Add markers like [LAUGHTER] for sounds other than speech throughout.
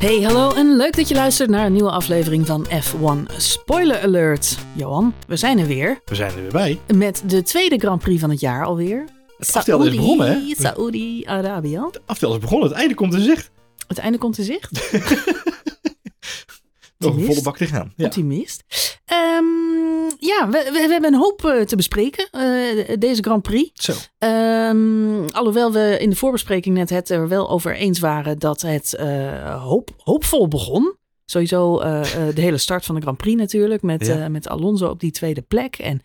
Hey, hallo en leuk dat je luistert naar een nieuwe aflevering van F1 Spoiler Alert. Johan, we zijn er weer We zijn er weer bij. met de tweede Grand Prix van het jaar alweer. Het aftel is begonnen, hè? Saoedi-Arabië. Het aftel is begonnen. Het einde komt in zicht. Het einde komt in zicht. [LAUGHS] Nog een volle bak te gaan. Ja. Optimist. Ehm, ja, we, we, we hebben een hoop eh, te bespreken, eh, deze Grand Prix. Zo. Ehm, alhoewel we in de voorbespreking net het er wel over eens waren dat het eh, hoop, hoopvol begon. Sowieso de hele start van de Grand Prix natuurlijk. Met, Ja. met Alonso op die tweede plek. En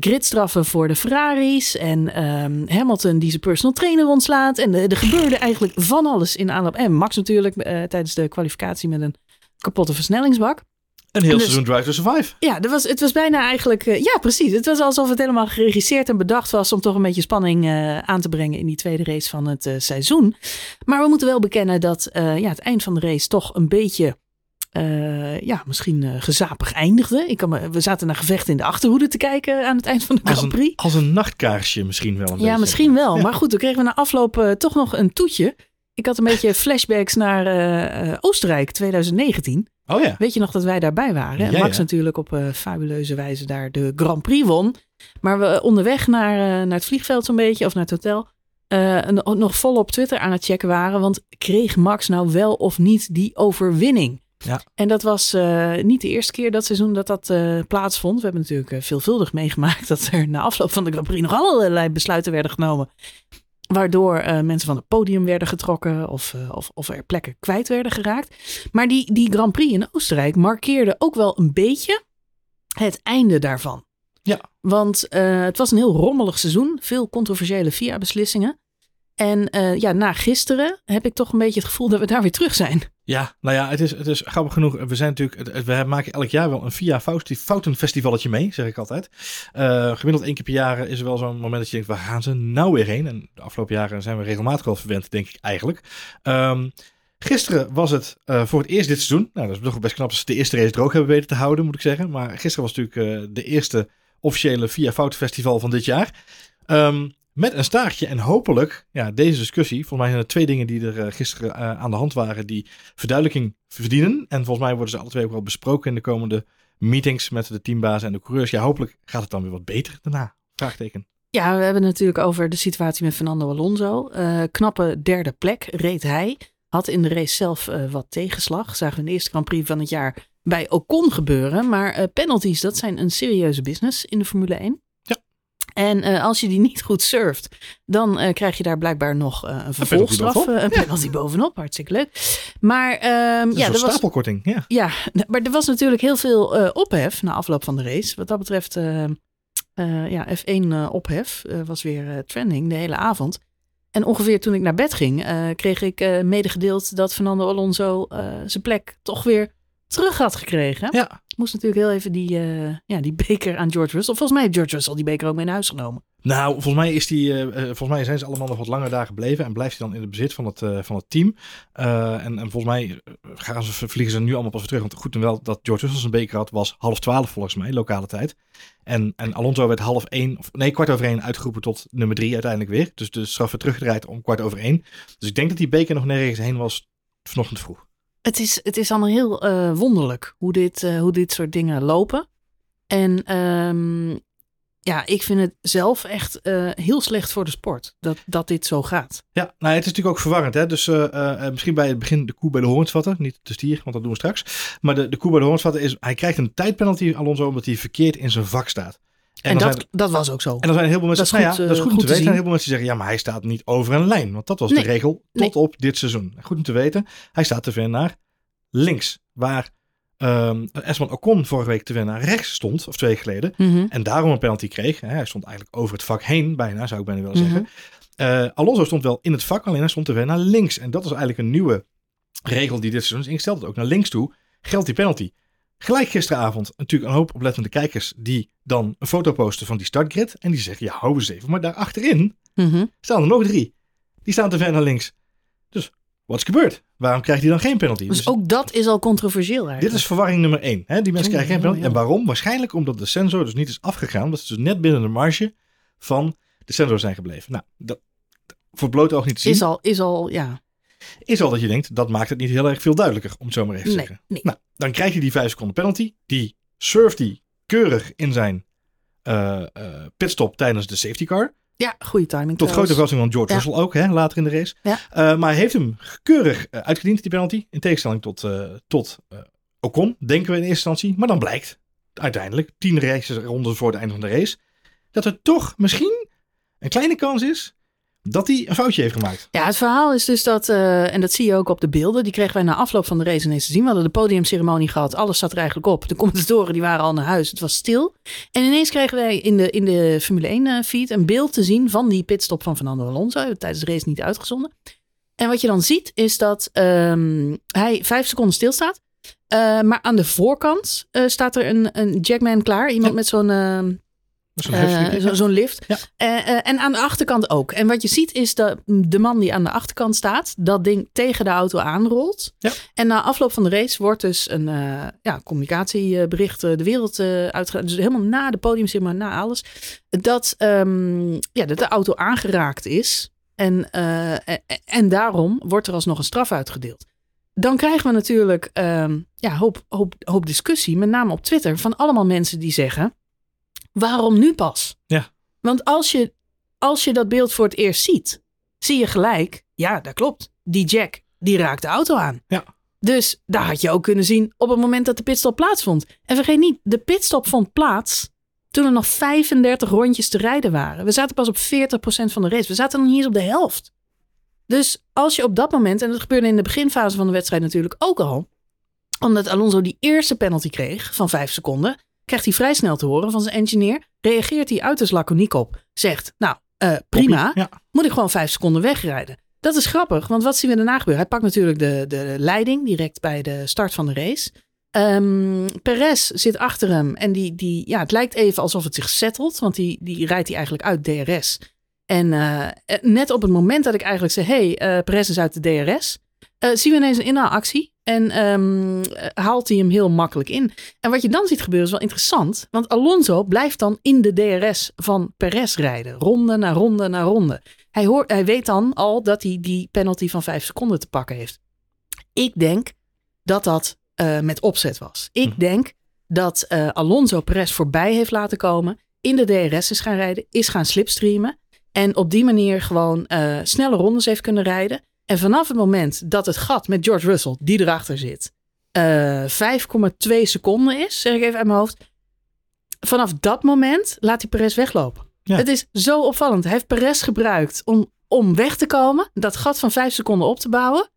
gridstraffen voor de Ferraris. En ehm, Hamilton die zijn personal trainer ontslaat. En er gebeurde eigenlijk van alles in aanloop. En Max natuurlijk tijdens de kwalificatie met een kapotte versnellingsbak. Een heel Dus- seizoen Drive to Survive. Ja, er was, het was bijna eigenlijk. eh, ja, precies. Het was alsof het helemaal geregisseerd en bedacht was om toch een beetje spanning eh, aan te brengen in die tweede race van het eh, seizoen. Maar we moeten wel bekennen dat ja, het eind van de race toch een beetje. ja, misschien gezapig eindigde. Ik kan me, we zaten naar gevechten in de achterhoede te kijken aan het eind van de Als Grand een, Prix. als een nachtkaarsje misschien wel een beetje. Ja, misschien wel. Ja. Maar goed, toen kregen we na afloop toch nog een toetje. Ik had een beetje flashbacks naar eh, eh, Oostenrijk 2019. Oh ja. Weet je nog dat wij daarbij waren? En Ja, Max ja. natuurlijk op eh, fabuleuze wijze daar de Grand Prix won. Maar we onderweg naar, naar het vliegveld zo'n beetje, of naar het hotel, nog- vol op Twitter aan het checken waren. Want kreeg Max nou wel of niet die overwinning? Ja. En dat was niet de eerste keer dat seizoen dat dat plaatsvond. We hebben natuurlijk veelvuldig meegemaakt [LAUGHS] dat er na afloop van de Grand Prix nog allerlei besluiten werden genomen. Waardoor eh, mensen van het podium werden getrokken of, eh, of, of er plekken kwijt werden geraakt. Maar die, die Grand Prix in Oostenrijk markeerde ook wel een beetje het einde daarvan. Ja. Want eh, het was een heel rommelig seizoen. Veel controversiële VIA-beslissingen. En eh, ja, na gisteren heb ik toch een beetje het gevoel dat we daar weer terug zijn. Ja, nou ja, het is, het is grappig genoeg. We zijn natuurlijk, we maken elk jaar wel een VIA Fout- Foutenfestivalletje mee, zeg ik altijd. Eh, gemiddeld één keer per jaar is er wel zo'n moment dat je denkt, waar gaan ze nou weer heen? En de afgelopen jaren zijn we regelmatig wel verwend, denk ik eigenlijk. Ehm, gisteren was het eh, voor het eerst dit seizoen. Nou, dat is toch best knap als ze de eerste race droog hebben weten te houden, moet ik zeggen. Maar gisteren was natuurlijk de eerste officiële VIA Foutenfestival van dit jaar. Ehm, met een staartje en hopelijk, ja, deze discussie. Volgens mij zijn er twee dingen die er eh, gisteren eh, aan de hand waren die verduidelijking verdienen. En volgens mij worden ze alle twee ook wel besproken in de komende meetings met de teambazen en de coureurs. Ja, hopelijk gaat het dan weer wat beter daarna. Vraagteken. Ja, we hebben het natuurlijk over de situatie met Fernando Alonso. Eh, knappe derde plek reed hij. Had in de race zelf wat tegenslag. Zagen we in de eerste Grand Prix van het jaar bij Ocon gebeuren. Maar penalties, dat zijn een serieuze business in de Formule 1. En eh, als je die niet goed surft, dan eh, krijg je daar blijkbaar nog eh, een vervolgstraf. Een penalty bovenop, hartstikke leuk. Maar ehm, Ja, er was, stapelkorting. Ja. ja, maar er was natuurlijk heel veel ophef na afloop van de race. Wat dat betreft, ja, F1 eh, ophef was weer trending de hele avond. En ongeveer toen ik naar bed ging, kreeg ik medegedeeld dat Fernando Alonso zijn plek toch weer terug had gekregen. ja. Moest natuurlijk heel even die, eh, ja, die beker aan George Russell. Volgens mij heeft George Russell die beker ook mee naar huis genomen. Nou, volgens mij, is die, eh, eh, volgens mij zijn ze allemaal nog wat langer daar gebleven. En blijft hij dan in het bezit van het, van het team. En, en volgens mij gaan ze, vliegen ze nu allemaal pas weer terug. Want goed en wel dat George Russell zijn beker had, was half twaalf volgens mij, lokale tijd. En, en Alonso werd half één, of nee, kwart over één uitgeroepen tot nummer drie uiteindelijk weer. Dus de straf werd teruggedraaid om kwart over één. Dus ik denk dat die beker nog nergens heen was vanochtend vroeg. Het is, het is allemaal heel eh, wonderlijk hoe dit, eh, hoe dit soort dingen lopen. En ehm, ja, ik vind het zelf echt eh, heel slecht voor de sport dat, dat dit zo gaat. Ja, nou, het is natuurlijk ook verwarrend. Hè? Dus misschien bij het begin de koe bij de horens vatten. Niet de stier, want dat doen we straks. Maar de, de koe bij de horens vatten is... Hij krijgt een tijdpenalty, Alonso, omdat hij verkeerd in zijn vak staat. En, dat, zijn, dat was ook zo. en dan zijn er heel veel mensen... Dat is nou goed, ja, dat is eh, goed, om te te weten. En heel veel mensen zeggen... Ja, maar hij staat niet over een lijn. Want dat was Nee, de regel tot nee. op dit seizoen. Goed om te weten. Hij staat te ver naar links. Waar ehm Esman Ocon vorige week te ver naar rechts stond. Of twee weken geleden. Mhm. En daarom een penalty kreeg. Hij stond eigenlijk over het vak heen bijna, zou ik bijna willen Mhm. zeggen. Eh, Alonso stond wel in het vak, alleen hij stond te ver naar links. En dat is eigenlijk een nieuwe regel die dit seizoen is ingesteld. Ook naar links toe geldt die penalty. Gelijk gisteravond natuurlijk een hoop oplettende kijkers die dan een foto posten van die startgrid. En die zeggen, ja, hou eens even. Maar daar achterin Mhm. staan er nog drie. Die staan te ver naar links. Dus, wat is gebeurd? Waarom krijgt hij dan geen penalty? Dus ook dat is al controversieel eigenlijk. Dit is verwarring nummer één. Hè? Die mensen krijgen geen penalty. En waarom? Waarschijnlijk omdat de sensor dus niet is afgegaan. Dat ze dus net binnen de marge van de sensor zijn gebleven. Nou, dat, voor het blote oog niet te zien. is al, is al, ja. is al dat je denkt, dat maakt het niet heel erg veel duidelijker, om het zo maar even te Nee, zeggen. nee. Nou, dan krijg je die 5 seconden penalty. Die surft hij keurig in zijn eh, eh, pitstop tijdens de safety car. Ja, goede timing Tot grote verrassing van George Ja. Russell ook, hè, later in de race. Ja. Eh, maar hij heeft hem keurig uitgediend, die penalty. In tegenstelling tot, tot Ocon, denken we in eerste instantie. Maar dan blijkt uiteindelijk, tien races ronden voor het einde van de race, dat er toch misschien een kleine kans is dat hij een foutje heeft gemaakt. Ja, het verhaal is dus dat, eh, en dat zie je ook op de beelden, die kregen wij na afloop van de race ineens te zien. We hadden de podiumceremonie gehad, alles zat er eigenlijk op. De commentatoren die waren al naar huis, het was stil. En ineens kregen wij in de, in de Formule 1 eh, feed een beeld te zien van die pitstop van Fernando Alonso, tijdens de race niet uitgezonden. En wat je dan ziet is dat ehm, hij vijf seconden stilstaat. Eh, maar aan de voorkant eh, staat er een, een jackman klaar. Iemand Ja. met zo'n eh, heftige- zo- Zo'n lift. Ja. Eh, eh, en aan de achterkant ook. En wat je ziet is dat de man die aan de achterkant staat, dat ding tegen de auto aanrolt. Ja. En na afloop van de race wordt dus een ja, communicatiebericht de wereld uitgegaan. Dus helemaal na de podium, zeg maar, na alles. Dat, ehm, ja, dat de auto aangeraakt is. En, en, en daarom wordt er alsnog een straf uitgedeeld. Dan krijgen we natuurlijk ehm, ja, hoop, hoop, hoop discussie, met name op Twitter, van allemaal mensen die zeggen: waarom nu pas? Ja. Want als je, als je dat beeld voor het eerst ziet, zie je gelijk, ja, dat klopt. Die Jack, die raakt de auto aan. Ja. Dus daar had je ook kunnen zien op het moment dat de pitstop plaatsvond. En vergeet niet, de pitstop vond plaats toen er nog 35 rondjes te rijden waren. We zaten pas op 40% van de race. We zaten nog niet eens op de helft. Dus als je op dat moment, en dat gebeurde in de beginfase van de wedstrijd natuurlijk ook al, omdat Alonso die eerste penalty kreeg van 5 seconden, krijgt hij vrij snel te horen van zijn engineer, reageert hij uiterst laconiek op. Zegt, nou, uh, prima, Ja. moet ik gewoon 5 seconden wegrijden. Dat is grappig, want wat zien we daarna gebeuren? Hij pakt natuurlijk de, de leiding direct bij de start van de race. Um, Perez zit achter hem en die, die, ja, het lijkt even alsof het zich settelt, want die, die rijdt hij eigenlijk uit DRS. En uh, net op het moment dat ik eigenlijk zeg, hey, uh, Perez is uit de DRS, uh, zien we ineens een inhaalactie en um, haalt hij hem heel makkelijk in. En wat je dan ziet gebeuren is wel interessant, want Alonso blijft dan in de DRS van Perez rijden, ronde na ronde na ronde. Hij, hoort, hij weet dan al dat hij die penalty van vijf seconden te pakken heeft. Ik denk dat dat uh, met opzet was. Ik hm. denk dat uh, Alonso Perez voorbij heeft laten komen, in de DRS is gaan rijden, is gaan slipstreamen en op die manier gewoon uh, snelle rondes heeft kunnen rijden. En vanaf het moment dat het gat met George Russell, die erachter zit, uh, 5,2 seconden is, zeg ik even uit mijn hoofd. Vanaf dat moment laat hij Perez weglopen. Ja. Het is zo opvallend. Hij heeft Perez gebruikt om, om weg te komen, dat gat van 5 seconden op te bouwen.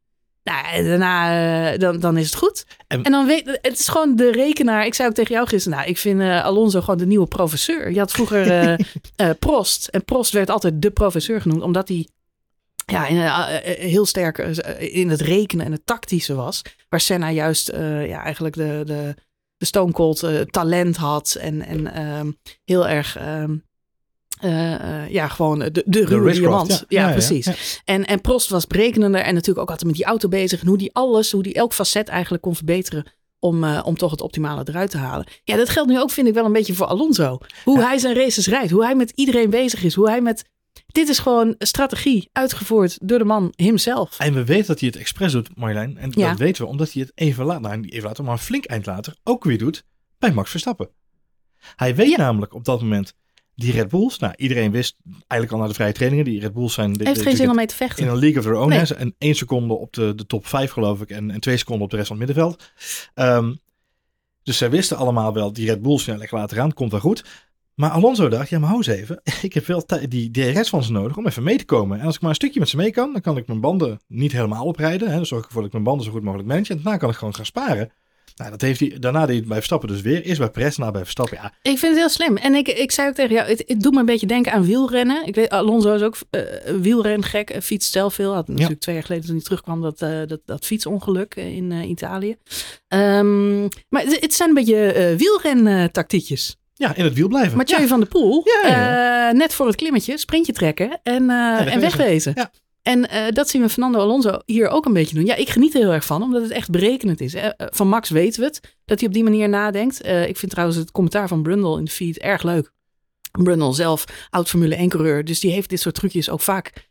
Nou, daarna uh, dan, dan is het goed. En, en, dan weet het is gewoon de rekenaar. Ik zei ook tegen jou gisteren, nou, ik vind uh, Alonso gewoon de nieuwe professeur. Je had vroeger uh, [LAUGHS] Prost. En Prost werd altijd de professeur genoemd, omdat hij ja, in, heel sterk in het rekenen en het tactische was. Waar Senna juist ja, eigenlijk de, de, de Stone Cold talent had. En, en ehm, heel erg. Uh, ja, gewoon de, de ruwe diamant. Ja, ja, ja, precies. En, en Prost was berekenender en natuurlijk ook altijd met die auto bezig. En hoe die alles, hoe die elk facet eigenlijk kon verbeteren om, uh, om toch het optimale eruit te halen. Ja, dat geldt nu ook, vind ik wel een beetje voor Alonso. Hoe hij zijn races rijdt, hoe hij met iedereen bezig is, hoe hij met... Dit is gewoon strategie uitgevoerd door de man himself. En we weten dat hij het expres doet, Marjolein. En dat weten we omdat hij het even later, nou even later, maar een flink eind later ook weer doet bij Max Verstappen. Hij weet namelijk op dat moment die Red Bulls, nou iedereen wist eigenlijk al na de vrije trainingen, die Red Bulls zijn... De, Heeft de, geen zin om mee te vechten. In een league of their own. Nee. En één seconde op de, de top 5 geloof ik en, en twee seconden op de rest van het middenveld. Um, dus zij wisten allemaal wel, die Red Bulls, ja lekker later aan, komt wel goed. Maar Alonso dacht, ja maar hou eens even, [LAUGHS] ik heb wel die DRS van ze nodig om even mee te komen. En als ik maar een stukje met ze mee kan, dan kan ik mijn banden niet helemaal oprijden. Hè, dan zorg ik ervoor dat ik mijn banden zo goed mogelijk manage. En daarna kan ik gewoon gaan sparen. Nou, dat heeft hij, daarna deed hij het bij Verstappen dus weer. Eerst bij Perez, daarna bij Verstappen. Ja. Ik vind het heel slim. En ik, ik zei ook tegen jou, het, het doet me een beetje denken aan wielrennen. Ik weet, Alonso is ook uh, wielrengek, uh, fietst zelf veel. Had natuurlijk ja. twee jaar geleden toen hij terugkwam dat, uh, dat, dat fietsongeluk in Italië. Um, maar het, het, zijn een beetje wielren-tactiekjes. Ja, in het wiel blijven. Mathieu ja. van der Poel, ja, ja, net voor het klimmetje, sprintje trekken en, en wegwezen. Ja. En uh, dat zien we Fernando Alonso hier ook een beetje doen. Ja, ik geniet er heel erg van, omdat het echt berekenend is. Uh, van Max weten we het, dat hij op die manier nadenkt. Ik vind trouwens het commentaar van Brundle in de feed erg leuk. Brundle zelf, oud Formule 1-coureur, dus die heeft dit soort trucjes ook vaak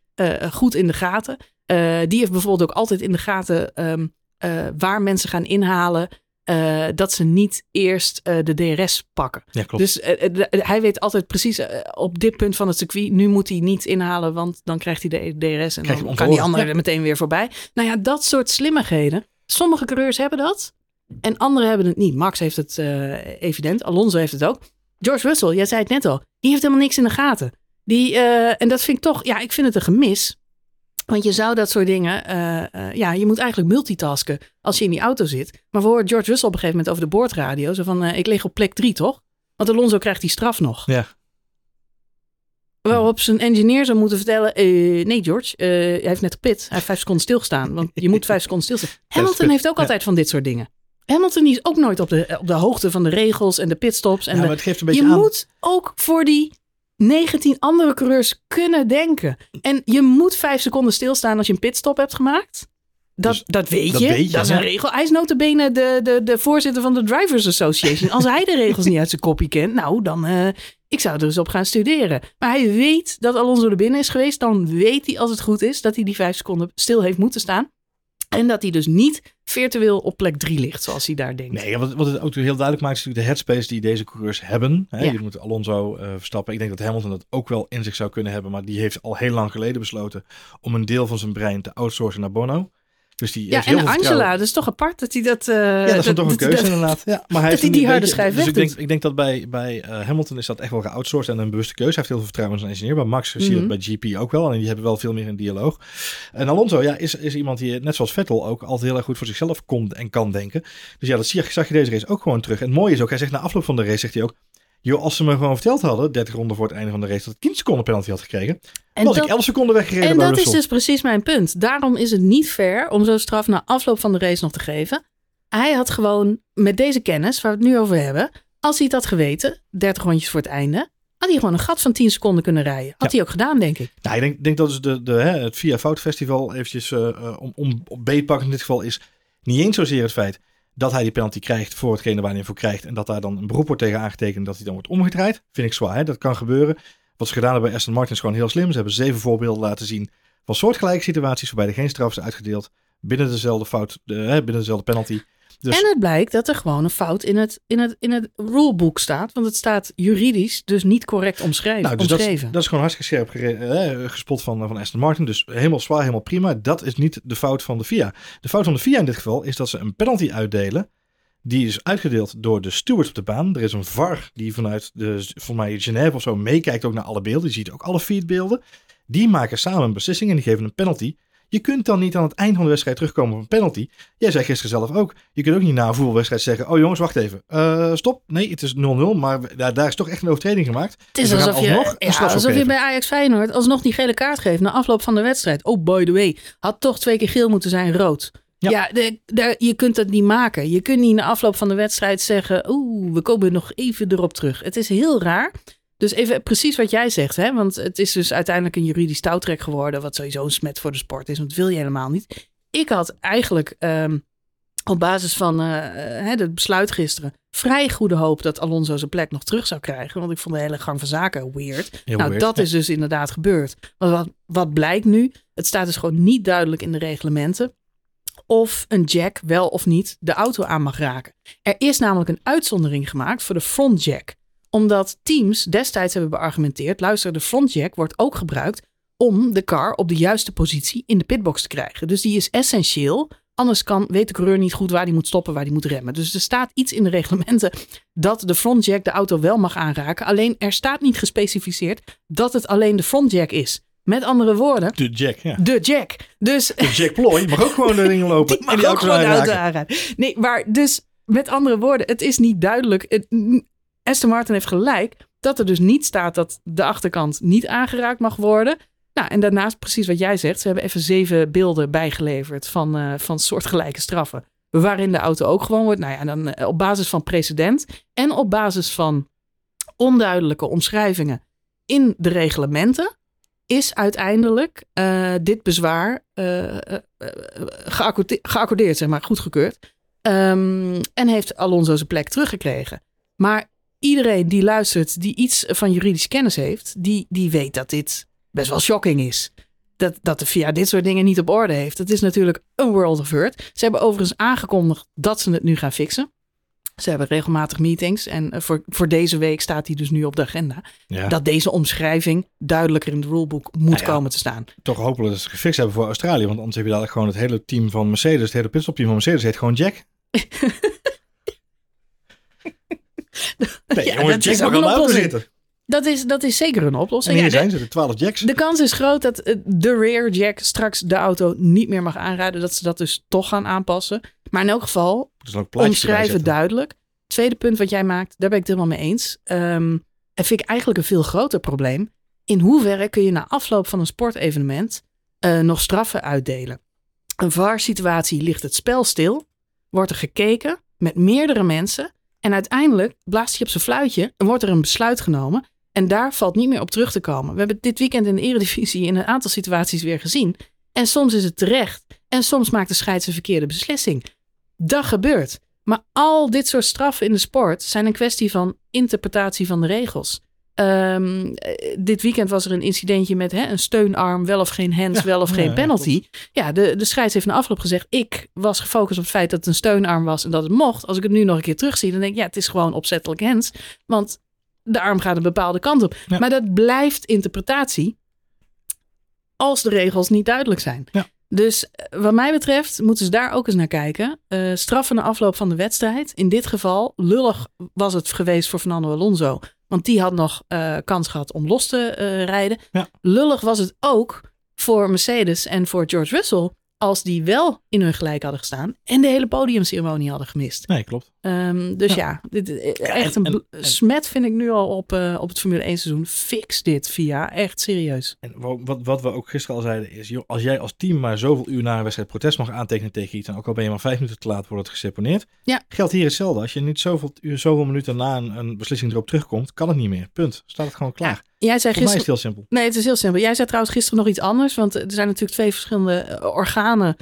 goed in de gaten. Eh, die heeft bijvoorbeeld ook altijd in de gaten ehm, eh, waar mensen gaan inhalen. Eh, dat ze niet eerst eh, de DRS pakken. Ja, klopt. Dus eh, de- hij weet altijd precies op dit punt van het circuit. Nu moet hij niet inhalen, want dan krijgt hij de DRS. En dan kan die andere ja. er meteen weer voorbij. Nou ja, dat soort slimmigheden. Sommige coureurs hebben dat. En anderen hebben het niet. Max heeft het evident. Alonso heeft het ook. George Russell, jij zei het net al. Die heeft helemaal niks in de gaten. Die, en dat vind ik toch, ja, ik vind het een gemis. Want je zou dat soort dingen, eh, eh, ja, je moet eigenlijk multitasken als je in die auto zit. Maar we horen George Russell op een gegeven moment over de boordradio. Zo van, eh, ik lig op plek drie, toch? Want Alonso krijgt die straf nog. Ja. Waarop zijn engineer zou moeten vertellen, nee George, hij heeft net gepit. Hij heeft vijf seconden stilgestaan. Want je moet vijf seconden stilstaan. [LAUGHS] Hamilton heeft ook ja. altijd van dit soort dingen. Hamilton is ook nooit op de, op de hoogte van de regels en de pitstops. En ja, maar het geeft een beetje je aan. moet ook voor die 19 andere coureurs kunnen denken. En je moet vijf seconden stilstaan als je een pitstop hebt gemaakt. Dat, Dus dat weet dat je. weet je, dat is een regel. Hij is notabene de, de, de voorzitter van de Drivers Association. Als hij de regels niet uit zijn kopje kent, nou dan... eh, ik zou er eens op gaan studeren. Maar hij weet dat Alonso er binnen is geweest. Dan weet hij als het goed is dat hij die vijf seconden stil heeft moeten staan. En dat hij dus niet virtueel op plek drie ligt, zoals hij daar denkt. Nee, wat, wat het ook heel duidelijk maakt, is natuurlijk de headspace die deze coureurs hebben. Hè, Ja. Je moet Alonso eh, Verstappen. Ik denk dat Hamilton dat ook wel in zich zou kunnen hebben. Maar die heeft al heel lang geleden besloten om een deel van zijn brein te outsourcen naar Bono. Dus die Ja, heel en Angela, dat is toch apart dat hij dat... eh, Ja, dat is dan toch een keuze inderdaad. Ja, maar [LAUGHS] hij heeft hij die harde beetje- schijf Dus ik denk, ik denk dat bij, bij eh, Hamilton is dat echt wel geoutsourced en een bewuste keuze. Hij heeft heel veel vertrouwen in zijn engineer. Bij Max zie je Mhm. dat bij GP ook wel. En die hebben wel veel meer een dialoog. En Alonso ja, is, is iemand die, net zoals Vettel, ook altijd heel erg goed voor zichzelf kon en kan denken. Dus ja, dat zie je, zag je deze race ook gewoon terug. En het mooie is ook, hij zegt na afloop van de race, zegt hij ook... Joh, als ze me gewoon verteld hadden, 30 ronden voor het einde van de race, dat ik 10 seconden penalty had gekregen, En was dat, ik 11 seconden weggereden en dat is dus precies mijn punt. Daarom is het niet fair om zo'n straf na afloop van de race nog te geven. Hij had gewoon met deze kennis, waar we het nu over hebben, als hij het had geweten, 30 rondjes voor het einde, had hij gewoon een gat van 10 seconden kunnen rijden. Had hij ook gedaan, denk ik. Nou, ik denk, denk dat dus de, de, hè, het Via Fout Festival eventjes eh, eh, om, om beetpakken in dit geval is niet eens zozeer het feit dat hij die penalty krijgt voor hetgene waar hij voor krijgt en dat daar dan een beroep wordt tegen aangetekend dat hij dan wordt omgedraaid. Vind ik zwaar, hè? dat kan gebeuren. Wat ze gedaan hebben bij Aston Martin is gewoon heel slim. Ze hebben zeven voorbeelden laten zien van soortgelijke situaties waarbij er geen straf is uitgedeeld binnen dezelfde fout, de, hè, binnen dezelfde penalty. Dus En het blijkt dat er gewoon een fout in het, in het, in het rulebook staat. Want het staat juridisch dus niet correct omschreven. Nou, dus dat, is- omschreven. dat is gewoon hartstikke scherp eh, gespot van, van Aston Martin. Dus helemaal zwaar, helemaal prima. Dat is niet de fout van de FIA. De fout van de FIA in dit geval is dat ze een penalty uitdelen. Die is uitgedeeld door de steward op de baan. Er is een VAR die vanuit de, voor mij Genève of zo meekijkt ook naar alle beelden. Die ziet ook alle feedbeelden. Die maken samen een beslissing en die geven een penalty. Je kunt dan niet aan het eind van de wedstrijd terugkomen op een penalty. Jij zei gisteren zelf ook. Je kunt ook niet na een voetbalwedstrijd zeggen: Oh jongens, wacht even. Eh, stop. Nee, het is 0-0. Maar daar, daar is toch echt een overtreding gemaakt. Het is Dus alsof je, ja, alsof je bij Ajax Feyenoord alsnog die gele kaart geeft na afloop van de wedstrijd. Oh, by the way, had toch twee keer geel moeten zijn, rood. Ja. Ja, de, de- je kunt dat niet maken. Je kunt niet na afloop van de wedstrijd zeggen, oeh, we komen nog even erop terug. Het is heel raar. Dus even precies wat jij zegt, hè? want het is dus uiteindelijk een juridisch touwtrek geworden, wat sowieso een smet voor de sport is, want dat wil je helemaal niet. Ik had eigenlijk ehm, op basis van eh, het besluit gisteren vrij goede hoop dat Alonso zijn plek nog terug zou krijgen, want ik vond de hele gang van zaken weird. Heel nou, weird, dat ja. is dus inderdaad gebeurd. Maar wat, wat blijkt nu? Het staat dus gewoon niet duidelijk in de reglementen of een jack wel of niet de auto aan mag raken. Er is namelijk een uitzondering gemaakt voor de front jack. Omdat teams destijds hebben beargumenteerd, luister, de front jack wordt ook gebruikt om de car op de juiste positie in de pitbox te krijgen. Dus die is essentieel. Anders kan, weet de coureur niet goed waar hij moet stoppen, waar hij moet remmen. Dus er staat iets in de reglementen dat de front jack de auto wel mag aanraken. Alleen er staat niet gespecificeerd dat het alleen de front jack is. Met andere woorden, De Jack, ja. de jack. Dus De Jack Ploy mag ook gewoon de [LAUGHS] lopen. die mag en die ook gewoon de auto aanraken. Nee, maar dus met andere woorden, het is niet duidelijk. Het, Aston Martin heeft gelijk dat er dus niet staat dat de achterkant niet aangeraakt mag worden. Nou, en daarnaast precies wat jij zegt. Ze hebben even zeven beelden bijgeleverd van, eh, van soortgelijke straffen. Waarin de auto ook gewoon wordt. Nou ja, dan eh, op basis van precedent en op basis van onduidelijke omschrijvingen in de reglementen is uiteindelijk eh, dit bezwaar geaccordeerd, geaccordeerd, zeg maar, goedgekeurd. Ehm, en heeft Alonso zijn plek teruggekregen. Maar iedereen die luistert, die iets van juridische kennis heeft, die, die weet dat dit best wel shocking is. dat, dat de VIA dit soort dingen niet op orde heeft. Dat is natuurlijk een world of hurt. Ze hebben overigens aangekondigd dat ze het nu gaan fixen. Ze hebben regelmatig meetings en eh, voor, voor deze week staat die dus nu op de agenda. Ja. Dat deze omschrijving duidelijker in het rulebook moet Nou ja. komen te staan. Toch hopelijk dat ze het gefixt hebben voor Australië. Want anders heb je dadelijk gewoon het hele team van Mercedes. Het hele pitstopteam van Mercedes heet gewoon Jack. [LAUGHS] Nee, Ja, jongen, dat Jack is mag ook de een oplossing. zitten. Dat is, dat is zeker een En oplossing. hier Ja, de- zijn ze, de 12 Jacks. De kans is groot dat eh, de rear jack straks de auto niet meer mag aanrijden. Dat ze dat dus toch gaan aanpassen. Maar in elk geval, omschrijven duidelijk. Tweede punt wat jij maakt, daar ben ik het helemaal mee eens. Ehm en vind ik eigenlijk een veel groter probleem. In hoeverre kun je na afloop van een sportevenement eh, nog straffen uitdelen? Een VAR-situatie ligt het spel stil, wordt er gekeken met meerdere mensen en uiteindelijk blaast hij op zijn fluitje en wordt er een besluit genomen. En daar valt niet meer op terug te komen. We hebben dit weekend in de Eredivisie in een aantal situaties weer gezien. En soms is het terecht en soms maakt de scheids een verkeerde beslissing. Dat gebeurt. Maar al dit soort straffen in de sport zijn een kwestie van interpretatie van de regels. Ehm, eh, dit weekend was er een incidentje met hè, een steunarm, wel of geen hands, Ja, wel of ja, geen penalty. Ja, de, de scheids heeft na afloop gezegd: Ik was gefocust op het feit dat het een steunarm was en dat het mocht. Als ik het nu nog een keer terugzie, dan denk ik: Ja, het is gewoon opzettelijk hands. Want de arm gaat een bepaalde kant op. Maar dat blijft interpretatie als de regels niet duidelijk zijn. Ja. Dus eh, wat mij betreft moeten ze daar ook eens naar kijken. Eh, straffen na afloop van de wedstrijd. In dit geval, lullig was het geweest voor Fernando Alonso. Want die had nog eh, kans gehad om los te eh, rijden. Ja. Lullig was het ook voor Mercedes en voor George Russell. Als die wel in hun gelijk hadden gestaan. En de hele podiumceremonie hadden gemist. Nee, klopt. Ehm, dus ja, Ja. dit, Ja, echt en- een en- bl- en- smet vind ik nu al op, eh, op het Formule 1 seizoen. Fix dit via. Echt serieus. En wa- wat, wat we ook gisteren al zeiden is, joh, als jij als team maar zoveel uur na een wedstrijd protest mag aantekenen tegen iets, en ook al ben je maar vijf minuten te laat, wordt het geseponeerd. Ja. Geldt hier hetzelfde. Als je niet zoveel uur, zoveel minuten na een, een beslissing erop terugkomt, kan het niet meer. Punt. Staat het gewoon klaar. Jij zei Voor mij is gisteren. het heel simpel. Nee, het is heel simpel. Jij zei trouwens gisteren nog iets anders. Want er zijn natuurlijk twee verschillende eh, organen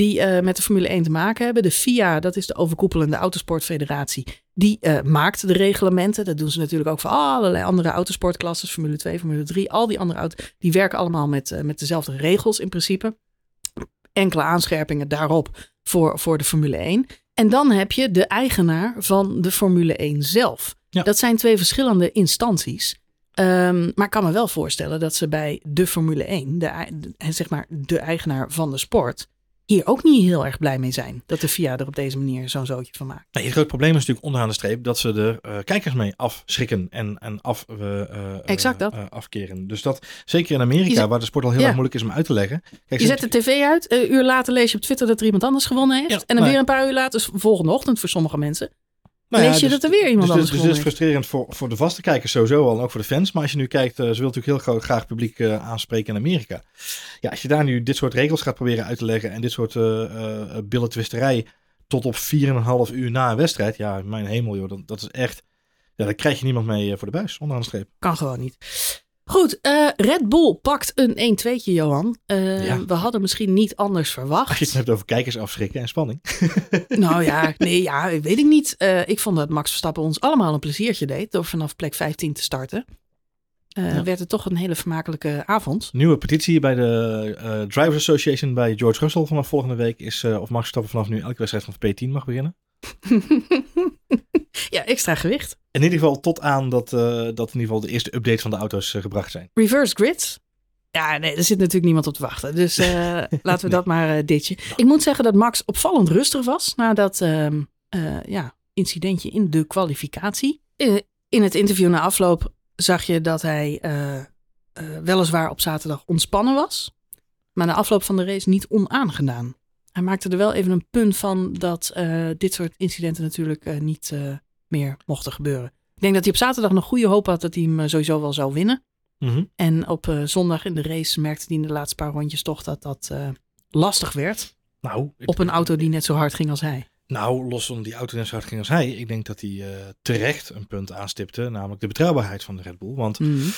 die eh, met de Formule 1 te maken hebben. De FIA, dat is de overkoepelende autosportfederatie. Die eh, maakt de reglementen. Dat doen ze natuurlijk ook voor allerlei andere autosportklassen. Formule 2, Formule 3. Al die andere auto's. Die werken allemaal met, eh, met dezelfde regels in principe. Enkele aanscherpingen daarop voor, voor de Formule 1. En dan heb je de eigenaar van de Formule 1 zelf. Ja. Dat zijn twee verschillende instanties. Ehm, maar ik kan me wel voorstellen dat ze bij de Formule 1, de, ei- de- zeg maar de eigenaar van de sport, hier ook niet heel erg blij mee zijn. Dat de FIA er op deze manier zo'n zootje van maakt. Nee, het grote probleem is natuurlijk onderaan de streep dat ze er eh, kijkers mee afschrikken en, en af, eh, eh, Exact dat. afkeren. Dus dat, zeker in Amerika, zet- waar de sport al heel Ja. erg moeilijk is om uit te leggen. Kijk, Je ze- zet de tv uit, een uur later lees je op Twitter dat er iemand anders gewonnen heeft. Ja, en dan weer een paar uur later, dus volgende ochtend voor sommige mensen, Nou ja, lees je dus- dat er weer iemand dus, anders dus, het is frustrerend voor, voor de vaste kijkers sowieso al en ook voor de fans. Maar als je nu kijkt, eh, ze wil natuurlijk heel groot, graag publiek eh, aanspreken in Amerika. Ja, als je daar nu dit soort regels gaat proberen uit te leggen en dit soort eh eh, billentwisterij tot op 4,5 uur na een wedstrijd. Ja, mijn hemel joh, dat, dat is echt... Ja, daar krijg je niemand mee voor de buis, onderaan de streep. Kan gewoon niet. Goed, eh, Red Bull pakt een 1-2'tje, Johan. Eh, Ja. We hadden misschien niet anders Als je verwacht. het hebt over kijkers afschrikken en spanning. [LAUGHS] nou ja, [LAUGHS] nee, ja, weet ik niet. Eh, ik vond dat Max Verstappen ons allemaal een pleziertje deed door vanaf plek 15 te starten. Ja. Werd het toch een hele vermakelijke avond. Nieuwe petitie bij de Drivers Association bij George Russell vanaf volgende week is of Max Verstappen vanaf nu elke wedstrijd van de P10 mag beginnen. [LAUGHS] [LAUGHS] ja, extra gewicht. In ieder geval tot aan dat, eh, dat in ieder geval de eerste updates van de auto's eh, gebracht zijn. Reverse grid. Ja, nee, er zit natuurlijk niemand op te wachten. Dus eh, [LAUGHS] laten we dat maar ditje. Ik moet zeggen dat Max opvallend rustig was na dat ehm, eh, ja, incidentje in de kwalificatie. In het interview na afloop zag je dat hij weliswaar op zaterdag ontspannen was. Maar na afloop van de race niet onaangedaan. Hij maakte er wel even een punt van dat eh, dit soort incidenten natuurlijk eh, niet eh, meer mochten gebeuren. Ik denk dat hij op zaterdag nog goede hoop had dat hij hem sowieso wel zou winnen. Mhm. En op zondag in de race merkte hij in de laatste paar rondjes toch dat dat lastig werd. Nou, Op een auto die net zo hard ging als hij. Nou, los van die auto net zo hard ging als hij. Ik denk dat hij terecht een punt aanstipte. Namelijk de betrouwbaarheid van de Red Bull. Want Mhm.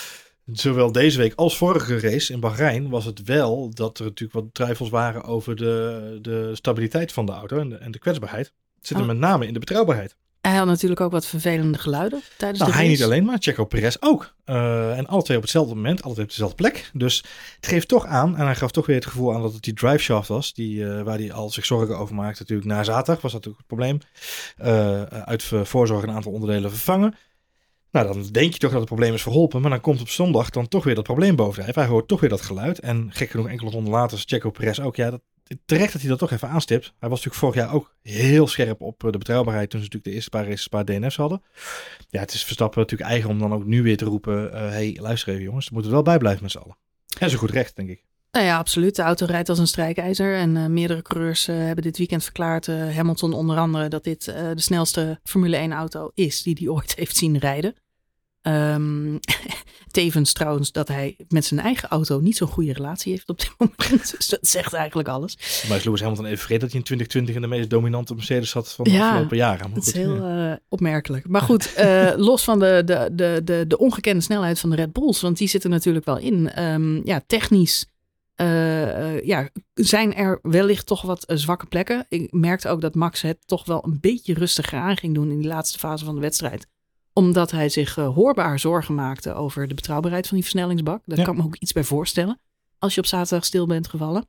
Zowel deze week als vorige race in Bahrein was het wel dat er natuurlijk wat twijfels waren over de, de stabiliteit van de auto en de, en de kwetsbaarheid. Het zit er Oh. met name in de betrouwbaarheid. Hij had natuurlijk ook wat vervelende geluiden tijdens Nou, de hij race. niet alleen, maar Checo Perez ook. Eh, en alle twee op hetzelfde moment, alle twee op dezelfde plek. Dus het geeft toch aan, en hij gaf toch weer het gevoel aan dat het die driveshaft was, die, eh, waar hij al zich zorgen over maakte. Natuurlijk na zaterdag was dat natuurlijk het probleem. Eh, uit voorzorg een aantal onderdelen vervangen. Nou, dan denk je toch dat het probleem is verholpen, maar dan komt op zondag dan toch weer dat probleem bovendrijven. Hij hoort toch weer dat geluid. En gek genoeg, enkele ronden later is Checo Perez ook. Ja, dat, terecht dat hij dat toch even aanstipt. Hij was natuurlijk vorig jaar ook heel scherp op eh, de betrouwbaarheid toen ze natuurlijk de eerste paar races, paar DNF's hadden. Ja, het is Verstappen natuurlijk eigen om dan ook nu weer te roepen, eh hey, luister even jongens, we moeten er wel bij blijven met z'n allen. En zo goed recht, denk ik. Nou ja, absoluut. De auto rijdt als een strijkijzer. En eh, meerdere coureurs eh, hebben dit weekend verklaard, eh, Hamilton onder andere, dat dit de snelste Formule 1 auto is die hij ooit [LAUGHS] heeft zien rijden. Ehm, [LAUGHS] tevens trouwens dat hij met zijn eigen auto niet zo'n goede relatie heeft op dit [LAUGHS] moment. Dus dat zegt eigenlijk alles. Maar is Lewis Hamilton even vergeten dat hij in 2020 in de meest dominante Mercedes zat van de Ja, afgelopen jaren. Maar Dat is heel ja. opmerkelijk. Maar goed, los van de, de, de, de, de ongekende snelheid van de Red Bulls, want die zitten natuurlijk wel in. Ehm, ja, technisch eh, eh, ja, zijn er wellicht toch wat eh, zwakke plekken. Ik merkte ook dat Max het toch wel een beetje rustiger aan ging doen in die laatste fase van de wedstrijd omdat hij zich hoorbaar zorgen maakte over de betrouwbaarheid van die versnellingsbak. Daar Ja. kan ik me ook iets bij voorstellen. Als je op zaterdag stil bent gevallen.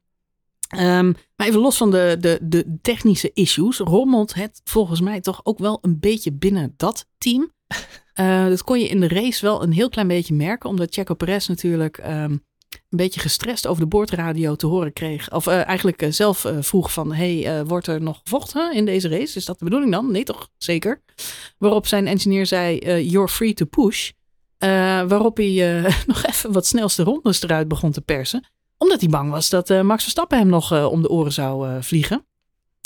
Ehm, maar even los van de, de, de technische issues, rommelt het volgens mij toch ook wel een beetje binnen dat team. [LAUGHS] Dat kon je in de race wel een heel klein beetje merken, omdat Checo Perez natuurlijk ehm, een beetje gestrest over de boordradio te horen kreeg. Of eh, eigenlijk eh, zelf eh, vroeg van, hey, wordt er nog gevochten in deze race? Is dat de bedoeling dan? Nee toch? Zeker. Waarop zijn engineer zei, you're free to push. Waarop hij [LAUGHS] nog even wat snelste rondes eruit begon te persen. Omdat hij bang was dat Max Verstappen hem nog om de oren zou vliegen.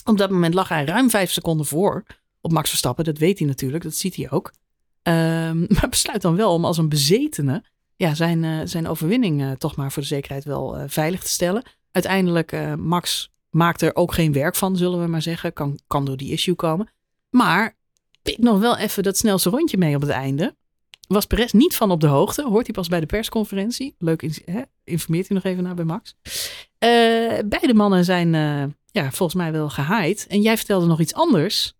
Op dat moment lag hij ruim vijf seconden voor op Max Verstappen. Dat weet hij natuurlijk, dat ziet hij ook. Ehm, [LAUGHS] maar besluit dan wel om als een bezetene ja, zijn, eh, zijn overwinning eh, toch maar voor de zekerheid wel eh, veilig te stellen. Uiteindelijk, Max maakt er ook geen werk van, zullen we maar zeggen. Kan, kan door die issue komen. Maar pik nog wel even dat snelste rondje mee op het einde. Was Perez niet van op de hoogte. Hoort hij pas bij de persconferentie. Leuk, hè? informeert hij nog even naar bij Max. Beide mannen zijn ja, volgens mij wel gehaaid. En jij vertelde nog iets anders.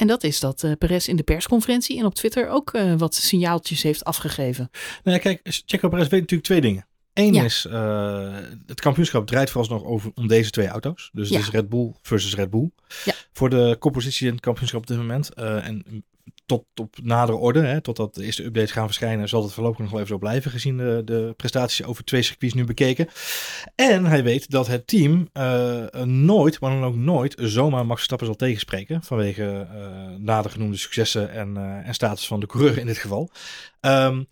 En dat is dat eh Perez in de persconferentie en op Twitter ook eh, wat signaaltjes heeft afgegeven. Nou ja, kijk, Checo Perez weet natuurlijk twee dingen. Eén Ja. is, eh, het kampioenschap draait vooralsnog over om deze twee auto's. Dus Ja. het is Red Bull versus Red Bull. Ja. Voor de koppositie in het kampioenschap op dit moment. En tot op nadere orde, hè, totdat de eerste updates gaan verschijnen, zal het voorlopig nog wel even zo blijven, gezien de, de prestaties over twee circuits nu bekeken. En hij weet dat het team eh, nooit, maar dan ook nooit, zomaar Max Verstappen zal tegenspreken. Vanwege eh nader genoemde successen en, eh, en status van de coureur in dit geval. Ehm,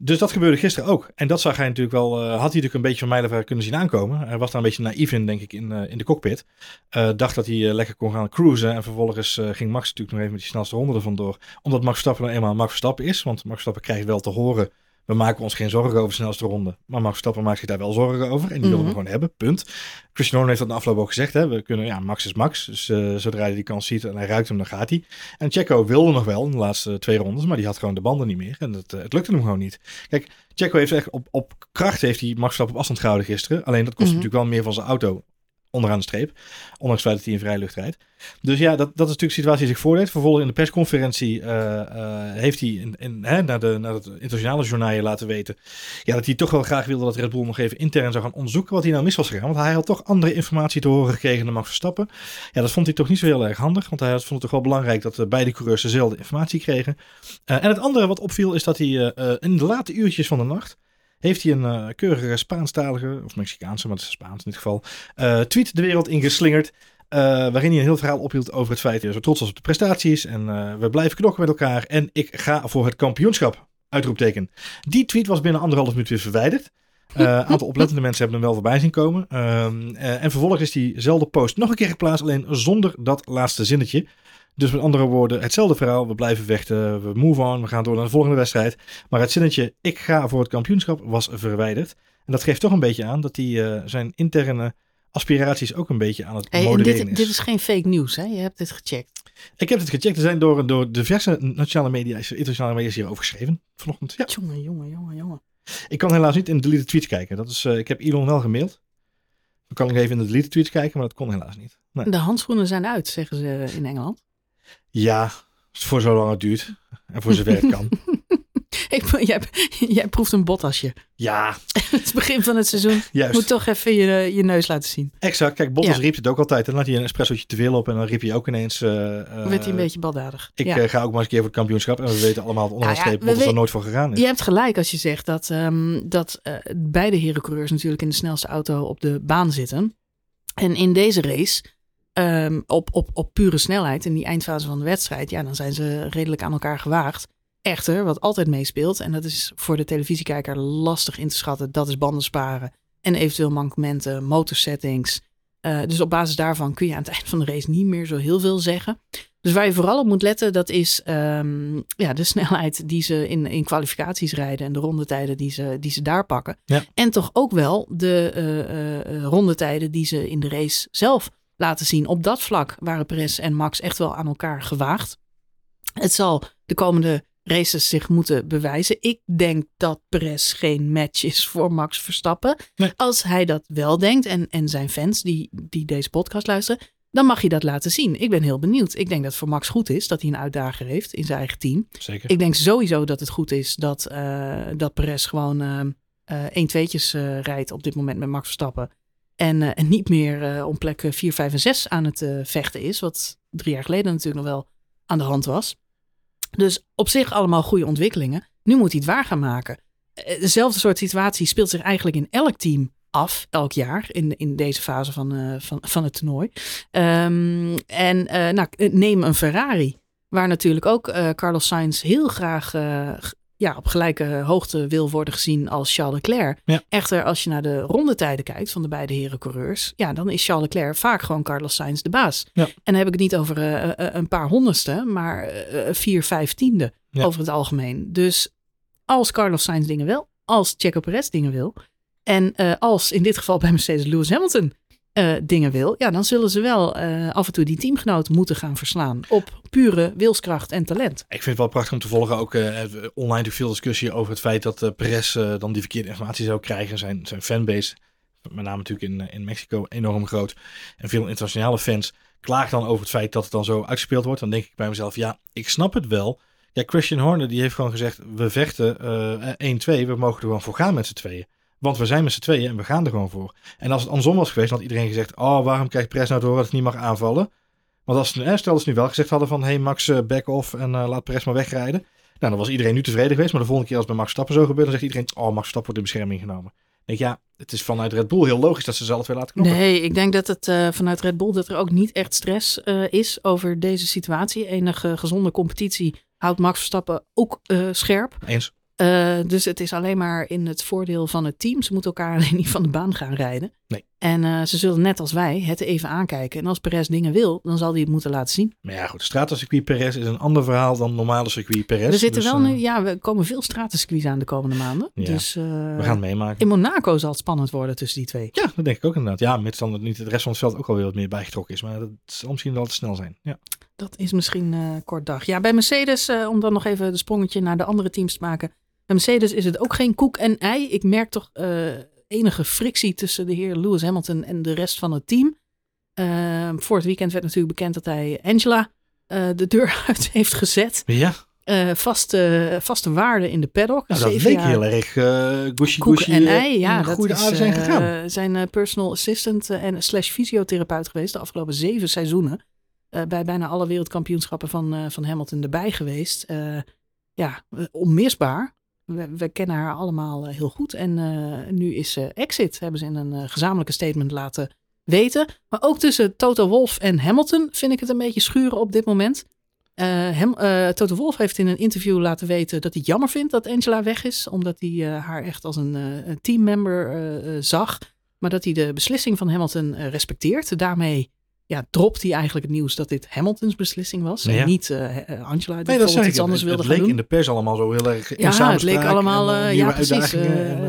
dus dat gebeurde gisteren ook. En dat zag hij natuurlijk wel, eh, had hij natuurlijk een beetje van mijlenver kunnen zien aankomen. Hij was daar een beetje naïef in, denk ik, in, eh, in de cockpit. Eh, dacht dat hij lekker kon gaan cruisen. En vervolgens ging Max natuurlijk nog even met die snelste ronde er vandoor. Omdat Max Verstappen nou eenmaal Max Verstappen is. Want Max Verstappen krijgt wel te horen, we maken ons geen zorgen over de snelste ronde. Maar Max Verstappen maakt zich daar wel zorgen over. En die willen we Mhm. gewoon hebben, punt. Christian Horner heeft dat in de afloop ook gezegd. Hè? We kunnen, ja, Max is Max. Dus eh, zodra hij die kans ziet en hij ruikt hem, dan gaat hij. En Checo wilde nog wel in de laatste twee rondes, maar die had gewoon de banden niet meer. En het, eh, het lukte hem gewoon niet. Kijk, Checo heeft echt op, op kracht heeft hij Max Verstappen op afstand gehouden gisteren. Alleen dat kost Mhm. natuurlijk wel meer van zijn auto onderaan de streep. Ondanks het dat hij in vrije lucht rijdt. Dus ja, dat, dat is natuurlijk de situatie die zich voordeed. Vervolgens in de persconferentie eh, eh, heeft hij in, in, hè, naar, de, naar het internationale journaal laten weten... Ja, dat hij toch wel graag wilde dat Red Bull nog even intern zou gaan onderzoeken wat hij nou mis was gegaan. Want hij had toch andere informatie te horen gekregen dan Max Verstappen. Ja, dat vond hij toch niet zo heel erg handig. Want hij vond het toch wel belangrijk dat eh, beide coureurs dezelfde informatie kregen. En het andere wat opviel is dat hij in de late uurtjes van de nacht... heeft hij een eh, keurige Spaanstalige, of Mexicaanse, maar dat is Spaans in dit geval... eh, tweet de wereld ingeslingerd. eh, waarin hij een heel verhaal ophield over het feit dat hij zo trots was op de prestaties. En we blijven knokken met elkaar. En ik ga voor het kampioenschap. Uitroepteken. Die tweet was binnen anderhalf minuut weer verwijderd. Een aantal [LAUGHS] oplettende mensen hebben hem wel voorbij zien komen. Ehm, eh, en vervolgens is diezelfde post nog een keer geplaatst, alleen zonder dat laatste zinnetje. Dus met andere woorden, hetzelfde verhaal. We blijven vechten, we move on, we gaan door naar de volgende wedstrijd. Maar het zinnetje, ik ga voor het kampioenschap, was verwijderd. En dat geeft toch een beetje aan dat hij eh, zijn interne aspiraties ook een beetje aan het Hey, en modereren dit, is. dit is geen fake nieuws, hè? Je hebt dit gecheckt. Ik heb het gecheckt. Er zijn door, door diverse nationale media, internationale media hierover geschreven vanochtend. Ja, Jongen, jongen, jongen, jongen. ik kan helaas niet in de deleted tweets kijken. Dat is, eh, ik heb Elon wel gemaild. Dan kan ik even in de deleted tweets kijken, maar dat kon helaas niet. Nee. De handschoenen zijn uit, zeggen ze in Engeland. Ja, Voor zolang het duurt. En voor zover het kan. [LAUGHS] Ik, jij, jij proeft een botasje. Ja, [LAUGHS] het begin van het seizoen. juist. Moet toch even je, je neus laten zien. Exact. Kijk, Bottas Ja. riep het ook altijd. Dan had hij een espressootje te veel op. En dan riep hij ook ineens... Dan werd hij een eh, beetje baldadig. Ik ja. eh, ga ook maar eens een keer voor het kampioenschap. En we weten allemaal dat onder de Nou ja, Bottas er nooit voor gegaan is. Je hebt gelijk als je zegt dat, ehm, dat beide herencoureurs natuurlijk in de snelste auto op de baan zitten. En in deze race, ehm, op, op, op pure snelheid, in die eindfase van de wedstrijd, ja, dan zijn ze redelijk aan elkaar gewaagd. Echter, wat altijd meespeelt, en dat is voor de televisiekijker lastig in te schatten, dat is banden sparen en eventueel mankementen, motorsettings. Eh, dus op basis daarvan kun je aan het [LAUGHS] eind van de race niet meer zo heel veel zeggen. Dus waar je vooral op moet letten, dat is ehm, ja, de snelheid die ze in, in kwalificaties rijden en de rondetijden die ze, die ze daar pakken. Ja. En toch ook wel de eh, eh, rondetijden die ze in de race zelf laten zien. Op dat vlak waren Perez en Max echt wel aan elkaar gewaagd. Het zal de komende races zich moeten bewijzen. Ik denk dat Perez geen match is voor Max Verstappen. Nee. Als hij dat wel denkt en, en zijn fans die, die deze podcast luisteren, dan mag je dat laten zien. Ik ben heel benieuwd. Ik denk dat het voor Max goed is dat hij een uitdager heeft in zijn eigen team. Zeker. Ik denk sowieso dat het goed is dat, eh dat Perez gewoon eh 1 tweetjes eh, rijdt op dit moment met Max Verstappen. En, eh, en niet meer eh, om plek 4, 5 en 6 aan het eh, vechten is. Wat drie jaar geleden natuurlijk nog wel aan de hand was. Dus op zich allemaal goede ontwikkelingen. Nu moet hij het waar gaan maken. Eh, Dezelfde soort situatie speelt zich eigenlijk in elk team af, elk jaar, in, in deze fase van, eh, van, van het toernooi. Ehm, en eh, nou, neem een Ferrari, waar natuurlijk ook eh, Carlos Sainz heel graag eh, ja, op gelijke hoogte wil worden gezien als Charles Leclerc. Ja. Echter, als je naar de rondetijden kijkt van de beide heren coureurs, ja, dan is Charles Leclerc vaak gewoon Carlos Sainz de baas. Ja. En dan heb ik het niet over eh, eh, een paar honderdste, maar eh, vier, vijf tiende Ja. over het algemeen. Dus als Carlos Sainz dingen wil, als Checo Perez dingen wil, en eh, als in dit geval bij Mercedes Lewis Hamilton eh, dingen wil, ja, dan zullen ze wel eh, af en toe die teamgenoot moeten gaan verslaan op pure wilskracht en talent. Ik vind het wel prachtig om te volgen. Ook eh, online natuurlijk veel discussie over het feit dat eh Perez dan die verkeerde informatie zou krijgen. Zijn, zijn fanbase, met name natuurlijk in, in Mexico, enorm groot. En veel internationale fans klagen dan over het feit dat het dan zo uitgespeeld wordt. Dan denk ik bij mezelf, ja, ik snap het wel. Kijk, Christian Horner die heeft gewoon gezegd, we vechten eh 1-2, we mogen er gewoon voor gaan met z'n tweeën. Want we zijn met z'n tweeën en we gaan er gewoon voor. En als het andersom was geweest, dan had iedereen gezegd, oh, waarom krijgt Perez nou door dat het niet mag aanvallen? Want als, eh, stel dat ze nu wel gezegd hadden van, hey Max, eh, back off en eh, laat Perez maar wegrijden. Nou, dan was iedereen nu tevreden geweest. Maar de volgende keer als het bij Max Stappen zo gebeurt, dan zegt iedereen, oh, Max Stappen wordt in bescherming genomen. Denk ja, het is vanuit Red Bull heel logisch dat ze zelf weer laten knoppen. Nee, ik denk dat het eh, vanuit Red Bull dat er ook niet echt stress is over deze situatie. Enige gezonde competitie houdt Max Verstappen ook scherp. Eens. Eh, dus het is alleen maar in het voordeel van het team. Ze moeten elkaar [LAUGHS] alleen niet van de baan gaan rijden. Nee. En eh, ze zullen net als wij het even aankijken. En als Perez dingen wil, dan zal hij het moeten laten zien. Maar ja, goed, stratencircuit Perez is een ander verhaal dan normale circuit Perez. we zitten Dus, wel eh, nu, ja, we komen veel stratencircuits aan de komende maanden. Ja, Dus eh, We gaan het meemaken. in Monaco zal het spannend worden tussen die twee. Ja, dat denk ik ook inderdaad. Ja, mits dan het niet het rest van het veld ook alweer wat meer bijgetrokken is. Maar dat zal misschien wel te snel zijn. Ja. Dat is misschien eh kort dag. Ja, bij Mercedes, eh, om dan nog even de sprongetje naar de andere teams te maken. Bij Mercedes is het ook geen koek en ei. Ik merk toch eh, enige frictie tussen de heer Lewis Hamilton en de rest van het team. Eh, voor het weekend werd natuurlijk bekend dat hij Angela eh, de deur [LAUGHS] uit heeft gezet. Ja, Eh, vaste, vaste waarde in de paddock. nou, dat leek heel erg uh, gushy koek gushy en ei. Ja, dat goede is zijn gegaan. zijn personal assistant en slash fysiotherapeut geweest de afgelopen zeven seizoenen. Bij bijna alle wereldkampioenschappen van, van Hamilton erbij geweest. Ja, onmisbaar. We, kennen haar allemaal eh, heel goed. En eh, nu is ze exit, hebben ze in een eh, gezamenlijke statement laten weten. Maar ook tussen Toto Wolff en Hamilton vind ik het een beetje schuren op dit moment. Eh, Toto Wolff heeft in een interview laten weten dat hij jammer vindt dat Angela weg is. Omdat hij haar echt als een, teammember zag. Maar dat hij de beslissing van Hamilton respecteert. Daarmee ja, dropt hij eigenlijk het nieuws dat dit Hamiltons beslissing was. Ja. En niet eh, eh, Angela die Nee, dat ik. iets anders het, wilde het leek doen. in de pers allemaal zo heel erg in ja, het leek allemaal, en, eh, nieuwe ja precies,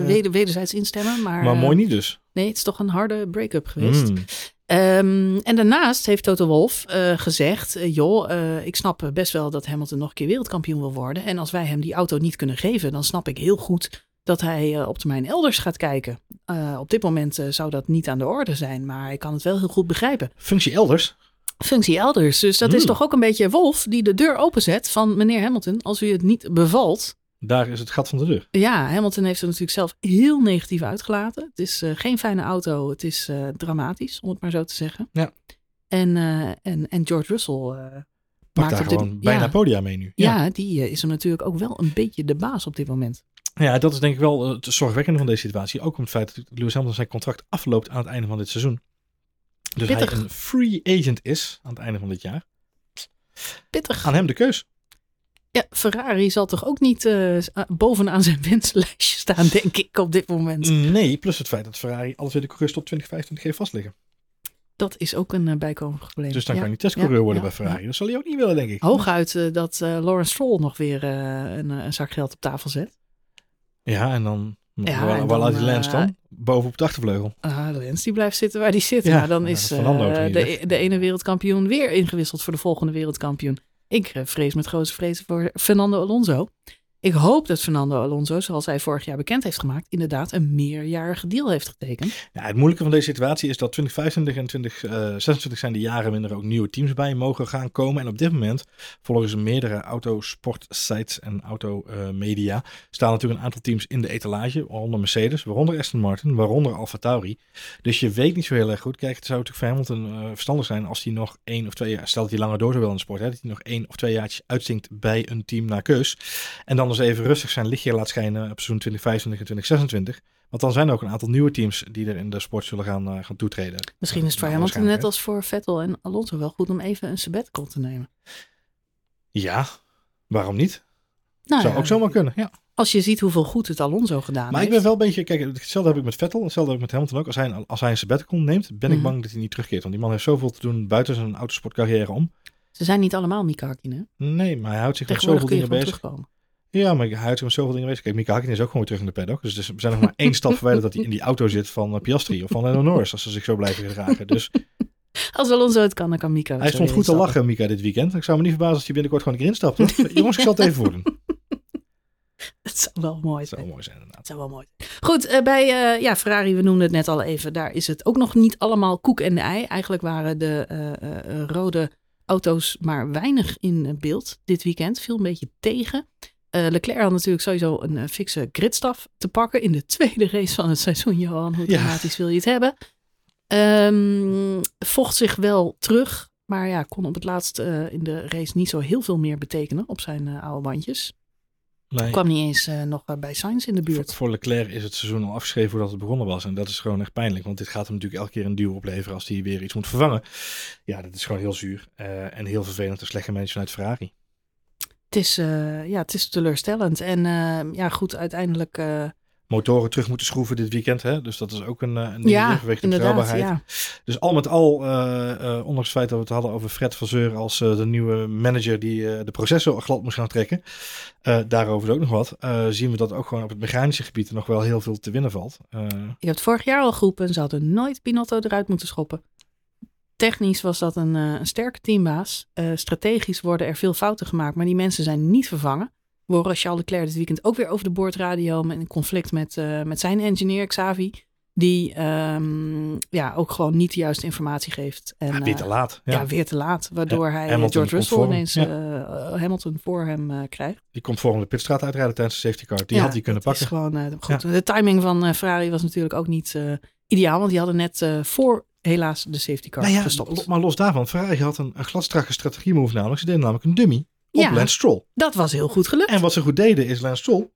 weder- wederzijds instemmen. Maar, maar mooi niet dus. nee, het is toch een harde break-up geweest. Mm. Ehm, en daarnaast heeft Toto Wolff eh, gezegd: joh, ik snap best wel dat Hamilton nog een keer wereldkampioen wil worden. En als wij hem die auto niet kunnen geven, dan snap ik heel goed dat hij eh, op termijn elders gaat kijken. Eh, op dit moment eh, zou dat niet aan de orde zijn, maar ik kan het wel heel goed begrijpen. Functie elders. functie elders. Dus dat is Hmm. toch ook een beetje Wolf die de deur openzet van meneer Hamilton. Als u het niet bevalt. Daar is het gat van de deur. Ja, Hamilton heeft er natuurlijk zelf heel negatief uitgelaten. Het is geen fijne auto. Het is dramatisch, om het maar zo te zeggen. Ja. En, en, en George Russell Pak maakt daar gewoon bijna ja, podia mee nu. ja, die is er natuurlijk ook wel een beetje de baas op dit moment. Ja, dat is denk ik wel het zorgwekkende van deze situatie. Ook om het feit dat Lewis Hamilton zijn contract afloopt aan het einde van dit seizoen. Dus Pittig. hij een free agent is aan het einde van dit jaar. Pittig. Aan hem de keus. Ja, Ferrari zal toch ook niet eh, bovenaan zijn [LAUGHS] wensenlijstje staan, denk ik, op dit moment. Nee, plus het feit dat Ferrari alles weer de coureurs tot 2025 heeft vastliggen. Dat is ook een eh, bijkomend probleem. Dus dan Ja. kan hij testcoureur Ja, worden ja, bij Ferrari. Dat zal hij ook niet willen, denk ik. Hooguit eh, dat eh, Lawrence Stroll nog weer eh, een, eh, een zak geld op tafel zet. Ja, en dan... Ja, waar en waar laat die Lance eh, dan? Boven op de achtervleugel. Ah, Lens die blijft zitten waar die zit. Ja, maar dan ja, is eh, de, de ene wereldkampioen weer ingewisseld voor de volgende wereldkampioen. Ik eh, vrees met grote vrees voor Fernando Alonso. Ik hoop dat Fernando Alonso, zoals hij vorig jaar bekend heeft gemaakt, inderdaad een meerjarige deal heeft getekend. Ja, het moeilijke van deze situatie is dat 2025 en 2026 zijn de jaren waarin er ook nieuwe teams bij mogen gaan komen. En op dit moment, volgens meerdere autosportsites en automedia, staan natuurlijk een aantal teams in de etalage. Waaronder Mercedes, waaronder Aston Martin, waaronder Alfa Tauri. Dus je weet niet zo heel erg goed. Kijk, het zou natuurlijk voor Hamilton uh, verstandig zijn als hij nog één of twee jaar, stel dat hij langer door zou willen in de sport, hè, dat hij nog één of twee jaartjes uitzinkt bij een team naar keus. En dan eens even rustig zijn lichtje laat schijnen op seizoen 2025 en 2026. Want dan zijn er ook een aantal nieuwe teams die er in de sport zullen gaan, uh, gaan toetreden. Misschien is het voor Hamilton net als voor Vettel en Alonso wel goed om even een sabbatical te nemen. Ja, waarom niet? Nou, Zou ja, ook zomaar kunnen, ja. Als je ziet hoeveel goed het Alonso gedaan Maar heeft. ik ben wel een beetje, kijk, hetzelfde heb ik met Vettel, hetzelfde heb ik met Hamilton ook. Als hij, als hij een sabbatical neemt, ben ik Mhm. bang dat hij niet terugkeert. Want die man heeft zoveel te doen buiten zijn autosportcarrière om. Ze zijn niet allemaal Mika Hakkinen. Nee, maar hij houdt zich met zoveel dingen bezig. terugkomen. Ja, maar hij zich met zoveel dingen bezig. Kijk, Mika Hakkinen is ook gewoon weer terug in de paddock. Dus, dus we zijn nog maar één stap verwijderd dat hij in die auto zit van uh, Piastri of van Lando Norris. Als ze zich zo blijven gedragen. Dus [LAUGHS] Als Alonso het kan, dan kan Mika. hij stond goed te lachen, Mika, dit weekend. Ik zou me niet verbazen als hij binnenkort gewoon een keer instapt. Hoor. [LAUGHS] Jongens, ik zal het even voordoen. [LAUGHS] Het zou wel mooi zijn. zou mooi zijn, inderdaad. Het zou wel mooi zijn. Goed, eh, bij eh, ja, Ferrari, we noemden het net al even. Daar is het ook nog niet allemaal koek en de ei. Eigenlijk waren de eh, eh, rode auto's maar weinig in beeld dit weekend. Viel een beetje tegen. Eh, Leclerc had natuurlijk sowieso een uh, fikse gridstaf te pakken in de [LAUGHS] tweede race van het seizoen. Johan, hoe Ja. dramatisch wil je het hebben? Ehm, vocht zich wel terug, maar ja, kon op het laatst eh, in de race niet zo heel veel meer betekenen op zijn oude bandjes. Nee. Kwam niet eens nog bij Sainz in de buurt. Voor, voor Leclerc is het seizoen al afgeschreven voordat het begonnen was. En dat is gewoon echt pijnlijk. Want dit gaat hem natuurlijk elke keer een duw opleveren als hij weer iets moet vervangen. Ja, dat is gewoon heel zuur. en heel vervelend. Een slechte manager vanuit Ferrari. Het is, eh, ja, het is teleurstellend. En eh, ja, goed, uiteindelijk. eh, Motoren terug moeten schroeven dit weekend. Hè? Dus dat is ook een, een ja, vanwege de inderdaad. betrouwbaarheid. Ja. Dus al met al, ondanks het feit dat we het hadden over Fred Vasseur als eh, de nieuwe manager die de processen glad moest gaan trekken. daarover is ook nog wat. zien we dat ook gewoon op het mechanische gebied nog wel heel veel te winnen valt. Je hebt vorig jaar al geroepen, ze hadden nooit Binotto eruit moeten schoppen. Technisch was dat een, eh, een sterke teambaas. Eh, strategisch worden er veel fouten gemaakt, maar die mensen zijn niet vervangen. We horen Charles Leclerc dit weekend ook weer over de boordradio met een conflict met, eh, met zijn engineer Xavi. Die ehm, ja, ook gewoon niet de juiste informatie geeft. En, ja, weer te laat. ja. Ja. weer te laat. Waardoor Ja, hij Hamilton George Russell ineens Hamilton voor hem krijgt. Die komt voor hem de pitstraat uitrijden tijdens de safety car. Die had hij kunnen pakken. Is gewoon, goed. De timing van Ferrari was natuurlijk ook niet ideaal. Want die hadden net eh, voor helaas de safety car Nou ja, gestopt. maar los daarvan, Ferrari had een, een gladstrakke strategie-move namelijk. Ze deden namelijk een dummy op Ja. Lance Stroll. Dat was heel goed gelukt. En wat ze goed deden is Lance Stroll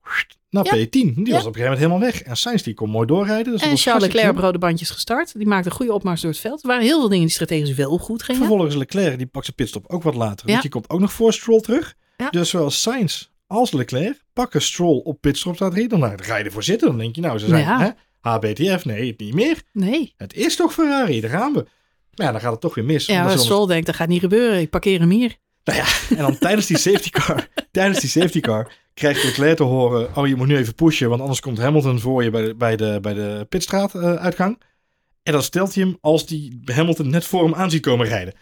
naar Ja. P10. Die was op een gegeven moment helemaal weg. En Sainz die kon mooi doorrijden. Dus en Charles Leclerc op rode bandjes gestart. Die maakte een goede opmars door het veld. Er waren heel veel dingen die strategisch wel goed gingen. Vervolgens Leclerc, die pakt zijn pitstop ook wat later. Want die komt ook nog voor Stroll terug. Dus zowel Sainz als Leclerc pakken Stroll op pitstop staat drie. Dan ga je ervoor zitten. Dan denk je nou, ze zijn Ja. hè, HBTF. Nee, niet meer. Nee. Het is toch Ferrari, daar gaan we. Maar ja, dan gaat het toch weer mis. Ja, Stroll denkt, dat gaat niet gebeuren. Ik parkeer hem hier. Nou ja, en dan tijdens die safety car, [LAUGHS] tijdens die safety car, krijgt Leclerc te horen, oh je moet nu even pushen, want anders komt Hamilton voor je bij de, bij de, bij de pitstraat eh, uitgang. En dan stelt hij hem als die Hamilton net voor hem aan ziet komen rijden.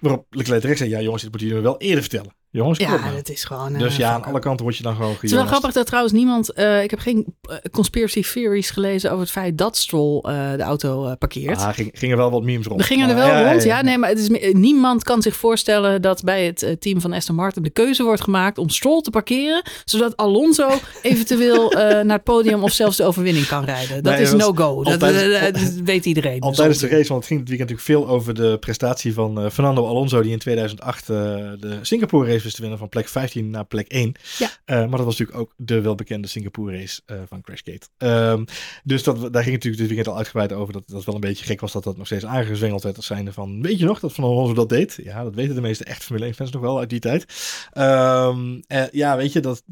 Waarop Leclerc terecht zei, ja jongens, dit moeten jullie me wel eerder vertellen. Jongens, Ja, dat is gewoon... eh, Dus ja, aan alle kanten word je dan gewoon Het is wel grappig dat trouwens niemand... eh, ik heb geen eh, conspiracy theories gelezen over het feit dat Stroll eh, de auto eh, parkeert. Ah, ging, gingen wel wat memes rond. We gingen er wel ja, rond, ja. ja. Nee, maar het is, niemand kan zich voorstellen dat bij het team van Aston Martin de keuze wordt gemaakt om Stroll te parkeren, zodat Alonso [LAUGHS] eventueel eh, naar het podium of zelfs de overwinning kan rijden. Dat Nee, is no-go. Dat, weet iedereen. Al tijdens de race, want het ging dit weekend natuurlijk veel over de prestatie van eh, Fernando Alonso, die in 2008 eh, de Singapore race te winnen van plek 15 naar plek 1. Ja. Eh, maar dat was natuurlijk ook de welbekende Singapore race eh, van Crashgate. Ehm, dus dat, daar ging het natuurlijk dit weekend al uitgebreid over, dat dat wel een beetje gek was dat dat nog steeds aangezwengeld werd als zijnde van, weet je nog dat Van Alonso dat deed? Ja, dat weten de meeste echt Formule 1 fans nog wel uit die tijd. Ehm, eh, ja, weet je, dat,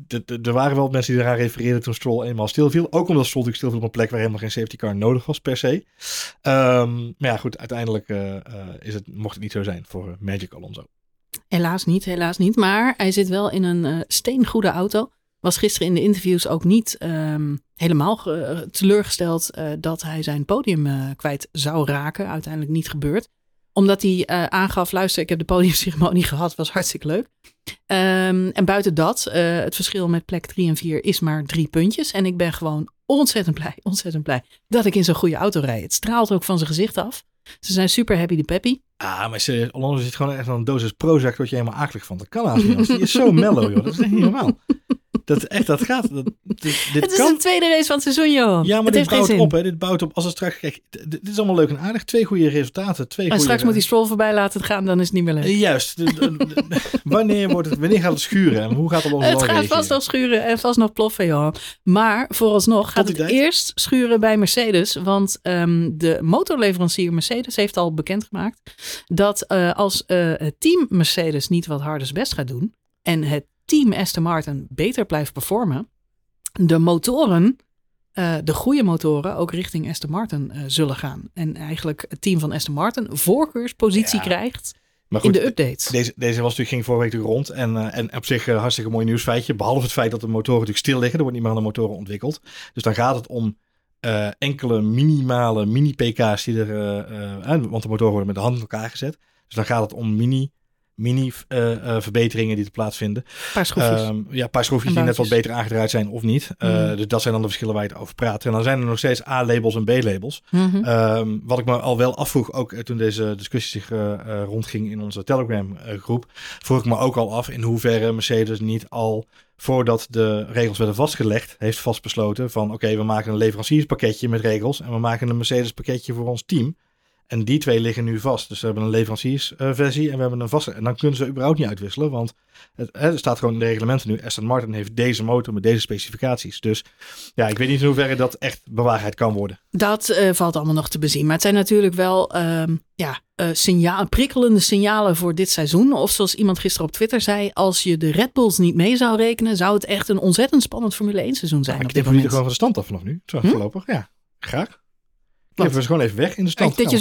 er waren wel mensen die eraan refereerden toen Stroll eenmaal stilviel. Ook omdat Stroll natuurlijk stilviel op een plek waar helemaal geen safety car nodig was per se. Ehm, maar ja, goed, uiteindelijk is het, mocht het niet zo zijn voor Magic Alonso. Helaas niet, helaas niet. Maar hij zit wel in een eh, steengoede auto. Was gisteren in de interviews ook niet ehm, helemaal ge- teleurgesteld eh, dat hij zijn podium eh, kwijt zou raken. Uiteindelijk niet gebeurd. Omdat hij aangaf, luister, ik heb de podiumceremonie [LAUGHS] gehad, was hartstikke leuk. Ehm, en buiten dat, het verschil met plek 3 en 4 is maar drie puntjes. En ik ben gewoon ontzettend blij, ontzettend blij dat ik in zo'n goede auto rijd. Het straalt ook van zijn gezicht af. Ze zijn super happy de peppy. Ah, maar serieus, Alonso zit gewoon echt aan een dosis Prozac dat je helemaal akelig van. Dat kan haast niet. Die is zo mellow, joh. Dat is echt niet normaal. [LAUGHS] Dat, echt, dat gaat. Dat, dit dit het is kan. de tweede race van het seizoen, joh. Ja, maar het dit bouwt op, hè. Dit bouwt op. Als het straks... Kijk, dit is allemaal leuk en aardig. Twee goede resultaten. Twee En straks moet die Stroll voorbij laten gaan, dan is het niet meer leuk. Eh, Juist. [LAUGHS] Wanneer, wordt het, wanneer gaat het schuren? En hoe gaat het dan gaat vast nog schuren en vast nog ploffen, joh. Maar vooralsnog gaat het tijd? eerst schuren bij Mercedes. Want ehm, de motorleverancier Mercedes heeft al bekendgemaakt dat eh, als eh, het team Mercedes niet wat harder zijn best gaat doen en het team Aston Martin beter blijft performen, de motoren, eh, de goede motoren, ook richting Aston Martin eh, zullen gaan. En eigenlijk het team van Aston Martin voorkeurspositie Ja. krijgt Maar in de updates. Deze, deze was natuurlijk, ging vorige week rond. En, eh, en op zich hartstikke mooi nieuwsfeitje. Behalve het feit dat de motoren natuurlijk stil liggen. Er wordt niet meer aan de motoren ontwikkeld. Dus dan gaat het om enkele minimale mini-pk's die er... want de motoren worden met de hand in elkaar gezet. Dus dan gaat het om mini... Mini eh, eh, verbeteringen die te plaatsvinden. Een paar schroefjes. Ehm, ja, een paar schroefjes die net wat beter aangedraaid zijn of niet. Eh, Mm. Dus dat zijn dan de verschillen waar je het over praat. En dan zijn er nog steeds A-labels en B-labels. Mhm. Ehm, wat ik me al wel afvroeg, ook toen deze discussie zich rondging in onze Telegram-groep, vroeg ik me ook al af in hoeverre Mercedes niet al voordat de regels werden vastgelegd, heeft vastbesloten van oké, we maken een leverancierspakketje met regels en we maken een Mercedes pakketje voor ons team. En die twee liggen nu vast. Dus we hebben een leveranciersversie en we hebben een vaste. En dan kunnen ze überhaupt niet uitwisselen, want het, er staat gewoon in de reglementen nu. Aston Martin heeft deze motor met deze specificaties. Dus ja, ik weet niet in hoeverre dat echt bewaarheid kan worden. Dat eh, valt allemaal nog te bezien. Maar het zijn natuurlijk wel ehm, ja, eh, signaal, prikkelende signalen voor dit seizoen. Of zoals iemand gisteren op Twitter zei, als je de Red Bulls niet mee zou rekenen, zou het echt een ontzettend spannend Formule 1 seizoen zijn. Ja, op ik denk moment. gewoon van de stand af vanaf nu. Zo Hm? voorlopig. Ja, graag. Wat? Geven we gewoon even weg in de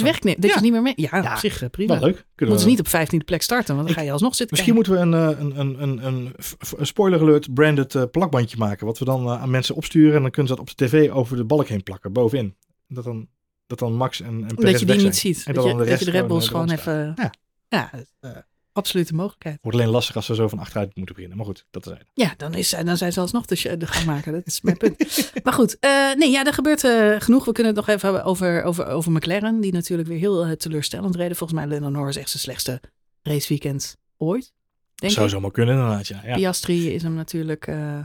wegknipt, dat je Ja. ze niet meer mee. Ja, Ja, op zich eh, prima. Wel leuk. Kunnen Moeten we, niet op 15e plek starten, want dan ga je alsnog zitten. Misschien kijken. moeten we een, eh, een, een, een, een, spoiler alert branded eh, plakbandje maken. Wat we dan aan mensen opsturen. En dan kunnen ze dat op de tv over de balk heen plakken. Bovenin. Dat dan, dat dan Max en, en Perez dat je die niet ziet. En Dat dan je, de dat rest je de Red Bulls gewoon, gewoon even... Ja, is, eh, absolute mogelijkheid. Wordt alleen lastig als ze zo van achteruit moeten beginnen. Maar goed, dat is het. Ja, dan, is, dan zijn ze alsnog de, de gaan maken. Dat is mijn punt. [LAUGHS] maar goed, eh, nee, ja, er gebeurt eh, genoeg. We kunnen het nog even hebben over, over, over McLaren. Die natuurlijk weer heel eh, teleurstellend reden. Volgens mij Lennon Norris echt zijn slechtste raceweekend ooit. Denk Zou zomaar kunnen inderdaad, ja. Ja. Piastri is hem natuurlijk eh,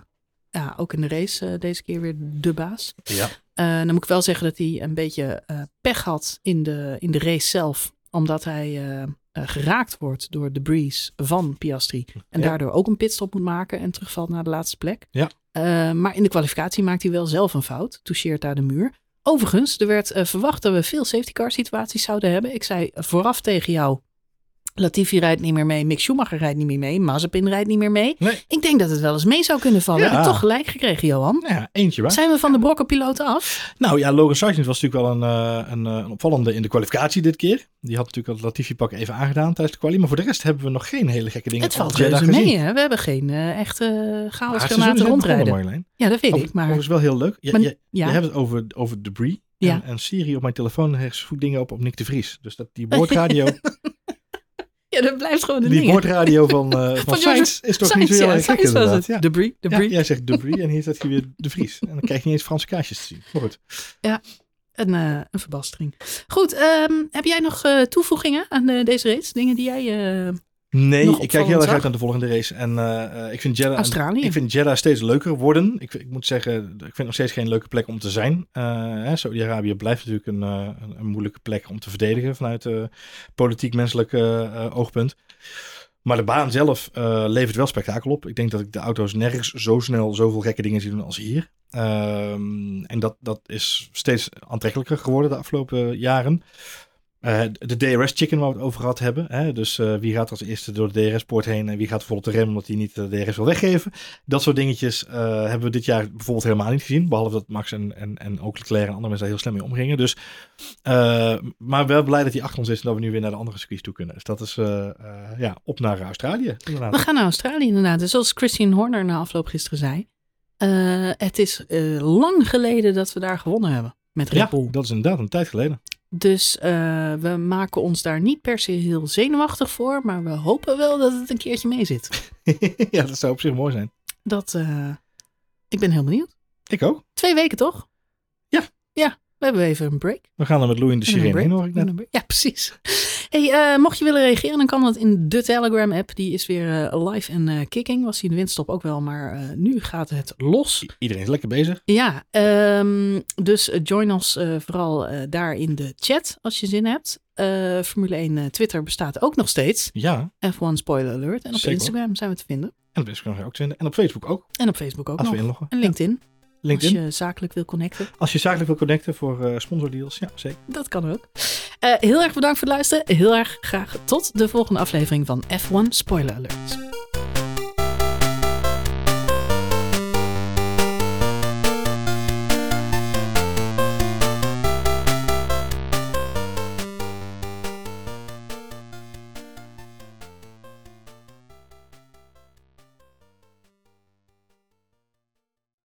ja, ook in de race eh, deze keer weer de baas. ja. Eh, dan moet ik wel zeggen dat hij een beetje eh, pech had in de, in de race zelf. Omdat hij eh, eh, geraakt wordt door de breeze van Piastri. En Ja. daardoor ook een pitstop moet maken en terugvalt naar de laatste plek. Ja. Eh, maar in de kwalificatie maakt hij wel zelf een fout. Toucheert daar de muur. Overigens, er werd eh, verwacht dat we veel safety car situaties zouden hebben. Ik zei vooraf tegen jou, Latifi rijdt niet meer mee, Mick Schumacher rijdt niet meer mee, Mazepin rijdt niet meer mee. Nee. Ik denk dat het wel eens mee zou kunnen vallen. Ja. Heb ik toch gelijk gekregen, Johan? Ja, eentje waar. Zijn we van de brokkenpiloten af? Nou ja, Logan Sargent was natuurlijk wel een, eh, een, eh, een opvallende in de kwalificatie dit keer. Die had natuurlijk het Latifi-pak even aangedaan tijdens de kwalie. Maar voor de rest hebben we nog geen hele gekke dingen Het valt reuze mee, hè? We hebben geen eh, echte net begonnen, rondrijden. Ja, dat weet ik, maar... Overigens wel heel leuk. Je, Maar- je, ja. je hebt het over, over debris. Ja. En, en Siri op mijn telefoon heeft dingen op op Nick de Vries. Dus dat, die [LAUGHS] boordradio, Ja, Ja, dat blijft gewoon een Die ding. boordradio van, [LAUGHS] eh van, Sainz is toch niet zo heel ja, gek inderdaad. Ja. Debris, Ja, debris. jij zegt debris en hier staat hier weer de Vries. En dan krijg je niet eens Franse kaartjes te zien. Maar goed. Een, eh, een verbastering. Goed, ehm, heb jij nog eh, toevoegingen aan deze race? Dingen die jij... Nee, ik kijk heel erg uit naar de volgende race. En eh, eh, ik vind Jeddah... Australië. Ik vind Jeddah steeds leuker worden. Ik, ik moet zeggen, ik vind het nog steeds geen leuke plek om te zijn. Hè, Saudi-Arabië blijft natuurlijk een, een, moeilijke plek om te verdedigen vanuit politiek-menselijk oogpunt. Maar de baan zelf levert wel spektakel op. Ik denk dat ik de auto's nergens zo snel zoveel gekke dingen zie doen als hier. Ehm, en dat, dat is steeds aantrekkelijker geworden de afgelopen jaren. Eh, de DRS-chicken waar we het over gehad hebben. Hè? Dus eh, wie gaat als eerste door de DRS-poort heen en wie gaat vol op de rem omdat hij niet de DRS wil weggeven. Dat soort dingetjes eh, hebben we dit jaar bijvoorbeeld helemaal niet gezien. Behalve dat Max en, en, en ook Leclerc en andere mensen daar heel slim mee omgingen. Dus, maar wel blij dat hij achter ons is en dat we nu weer naar de andere circuits toe kunnen. Dus dat is ja, op naar Australië. Inderdaad. We gaan naar Australië inderdaad. Dus zoals Christian Horner na afloop gisteren zei. het is lang geleden dat we daar gewonnen hebben met Red Ja, Bull. dat is inderdaad een tijd geleden. Dus eh, we maken ons daar niet per se heel zenuwachtig voor. Maar we hopen wel dat het een keertje mee zit. [LAUGHS] ja, dat zou op zich mooi zijn. Dat, eh, ik ben heel benieuwd. Ik ook. Twee weken toch? Ja. Ja, we hebben even een break. We gaan er met Louis in de sirene heen, hoor ik net. Ja, precies. Hey, eh, mocht je willen reageren, dan kan dat in de Telegram app. Die is weer eh, live en eh, kicking. Was die in de windstop ook wel, maar nu gaat het los. I- Iedereen is lekker bezig. Ja, ehm, dus join ons vooral daar in de chat als je zin hebt. Formule 1 eh, Twitter bestaat ook nog steeds. Ja, F1 Spoiler Alert. En op Zeker. Instagram zijn we te vinden. en op Instagram ook te vinden. En op Facebook ook, En op Facebook ook als nog. we inloggen. En LinkedIn, LinkedIn. als je zakelijk wil connecten. Als je zakelijk wil connecten voor eh sponsordeals, ja, zeker. Dat kan ook. Eh, heel erg bedankt voor het luisteren. Heel erg graag tot de volgende aflevering van F1 Spoiler Alert.